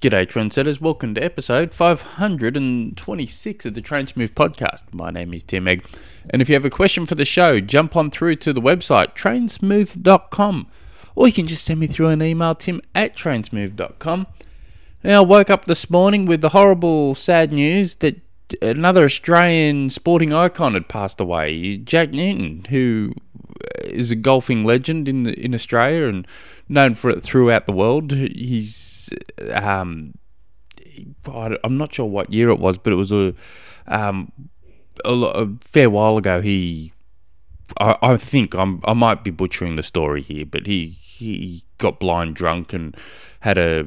G'day, trendsetters. Welcome to episode 526 of the Train podcast. My name is Tim Egg. And if you have a question for the show, jump on through to the website, trainsmooth.com. Or you can just send me through an email, tim at trainsmooth.com. Now, I woke up this morning with the horrible, sad news that another Australian sporting icon had passed away, Jack Newton, who is a golfing legend in the, in Australia and known for it throughout the world. He's um, I'm not sure what year it was, but it was a um, a, a fair while ago. He, I, I think I'm, I might be butchering the story here, but he he got blind drunk and had a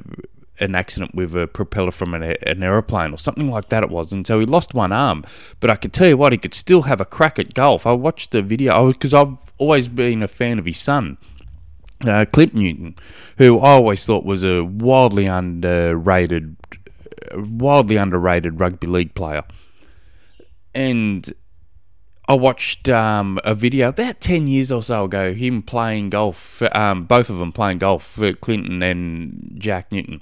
an accident with a propeller from an, an aeroplane or something like that it was and so he lost one arm but i could tell you what he could still have a crack at golf i watched the video because i've always been a fan of his son uh, Clint Newton, who I always thought was a wildly underrated, wildly underrated rugby league player, and I watched um, a video about ten years or so ago, him playing golf, um, both of them playing golf, for Clinton and Jack Newton,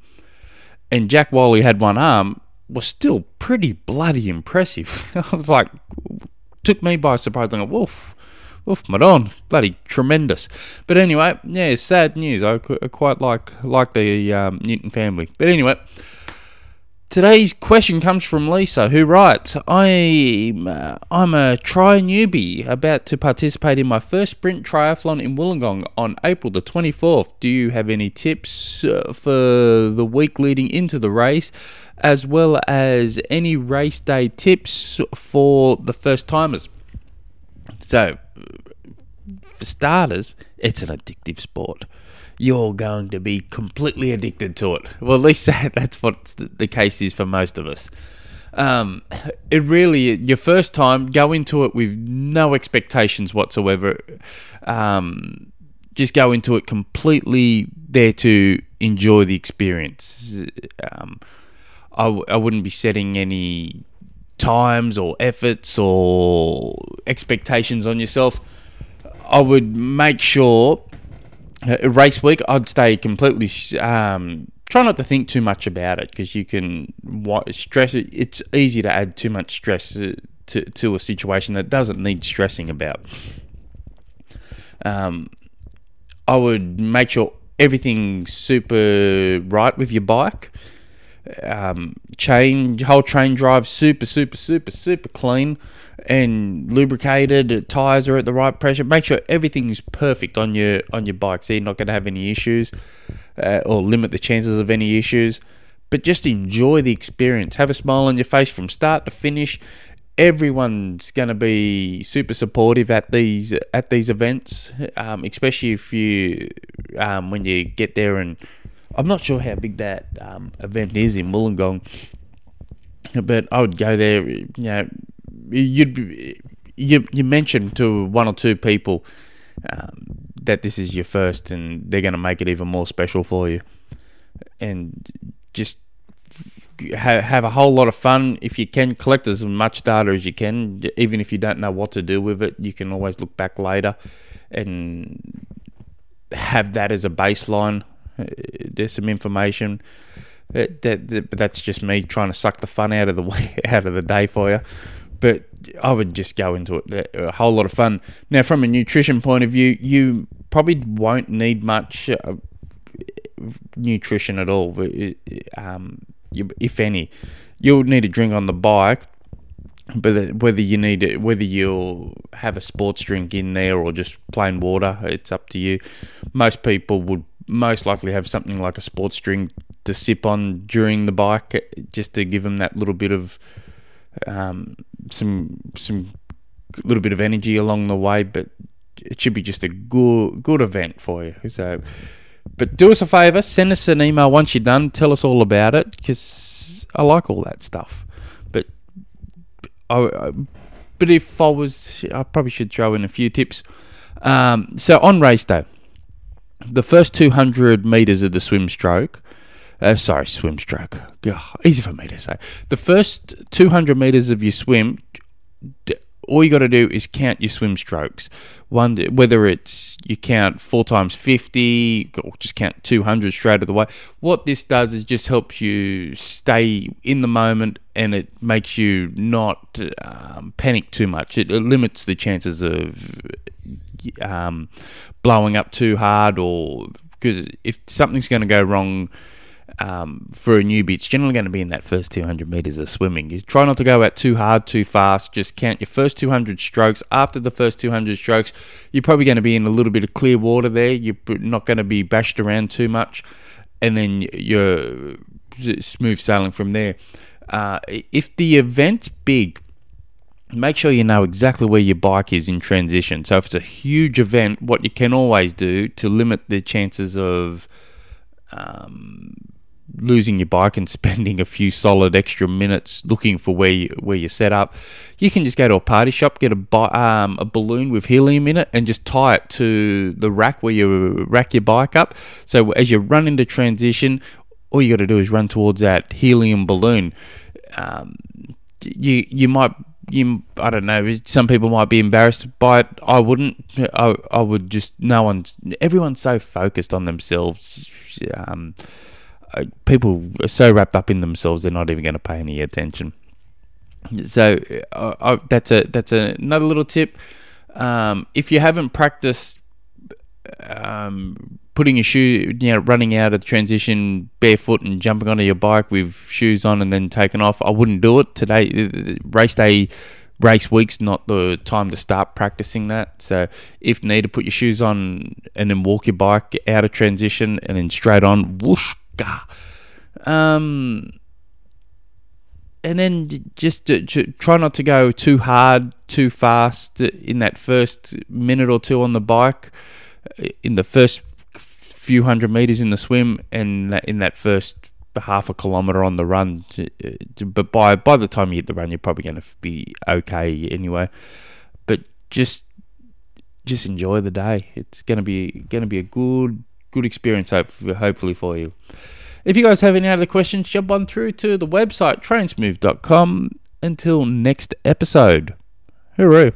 and Jack, while he had one arm, was still pretty bloody impressive. I was like, took me by surprise. Like, wolf Oof, Madon, bloody tremendous. But anyway, yeah, sad news. I, quite like like the um, Newton family. But anyway, today's question comes from Lisa, who writes, I'm, uh, I'm a tri newbie about to participate in my first sprint triathlon in Wollongong on April the 24th. Do you have any tips uh, for the week leading into the race, as well as any race day tips for the first timers? So, for starters, it's an addictive sport. You're going to be completely addicted to it. Well, at least that, that's what the case is for most of us. Um, it really, your first time, go into it with no expectations whatsoever. Um, just go into it completely there to enjoy the experience. Um, I w- I wouldn't be setting any times or efforts or expectations on yourself. I would make sure uh, race week I'd stay completely um, try not to think too much about it because you can stress it. It's easy to add too much stress uh, to, to a situation that doesn't need stressing about. Um, I would make sure everything's super right with your bike. Um, chain, whole train drive super, super, super, super clean and lubricated. Tires are at the right pressure. Make sure everything's perfect on your on your bike, so you're not going to have any issues uh, or limit the chances of any issues. But just enjoy the experience. Have a smile on your face from start to finish. Everyone's going to be super supportive at these at these events, um, especially if you um, when you get there and I'm not sure how big that um, event is in Wollongong, but I would go there. You know, you'd you you mentioned to one or two people um, that this is your first, and they're going to make it even more special for you, and just have, have a whole lot of fun. If you can, collect as much data as you can. Even if you don't know what to do with it, you can always look back later and have that as a baseline. Uh, there's some information. That, that, but that's just me trying to suck the fun out of the out of the day for you but I would just go into it. A whole lot of fun. Now, from a nutrition point of view, you probably won't need much uh, nutrition at all, um, if any. You'll need a drink on the bike, but whether you need it, whether you'll have a sports drink in there or just plain water, it's up to you. Most people would most likely have something like a sports drink to sip on during the bike, just to give them that little bit of um, some some little bit of energy along the way, but it should be just a good good event for you. So, but do us a favour, send us an email once you're done. Tell us all about it because I like all that stuff. But I, but if I was, I probably should throw in a few tips. Um, so on race day, the first 200 meters of the swim stroke uh, sorry, swim stroke. Ugh, easy for me to say. The first 200 meters of your swim, all you got to do is count your swim strokes. One, whether it's you count four times fifty or just count two hundred straight of the way. What this does is just helps you stay in the moment, and it makes you not um, panic too much. It, it limits the chances of um, blowing up too hard, or because if something's going to go wrong um, for a newbie, it's generally going to be in that first 200 meters of swimming. You try not to go out too hard, too fast. Just count your first 200 strokes. After the first 200 strokes, you're probably going to be in a little bit of clear water there. You're not going to be bashed around too much, and then you're smooth sailing from there. Uh, if the event's big, make sure you know exactly where your bike is in transition. So if it's a huge event, what you can always do to limit the chances of um, losing your bike and spending a few solid extra minutes looking for where you, where you set up, you can just go to a party shop, get a um, a balloon with helium in it, and just tie it to the rack where you rack your bike up. So as you run into transition, all you got to do is run towards that helium balloon. Um, you you might you I don't know. Some people might be embarrassed by it. I wouldn't. I I would just. No one's. Everyone's so focused on themselves. Um, people are so wrapped up in themselves they're not even going to pay any attention. So uh, uh, that's a that's a, another little tip. Um, if you haven't practiced um, putting your shoe, you know, running out of the transition barefoot and jumping onto your bike with shoes on and then taking off, I wouldn't do it today. Race day, race week's not the time to start practicing that. So if needed, put your shoes on and then walk your bike out of transition and then straight on, whoosh, um, and then just to, to try not to go too hard, too fast in that first minute or two on the bike, uh, in the first few hundred meters in the swim, and in that first half a kilometer on the run. Uh, but by by the time you hit the run, you're probably going to be okay anyway. But just just enjoy the day. It's going to be going to be a good good experience, hopefully for you. If you guys have any other questions, jump on through to the website trainsmooth.com. Until next episode, hooroo.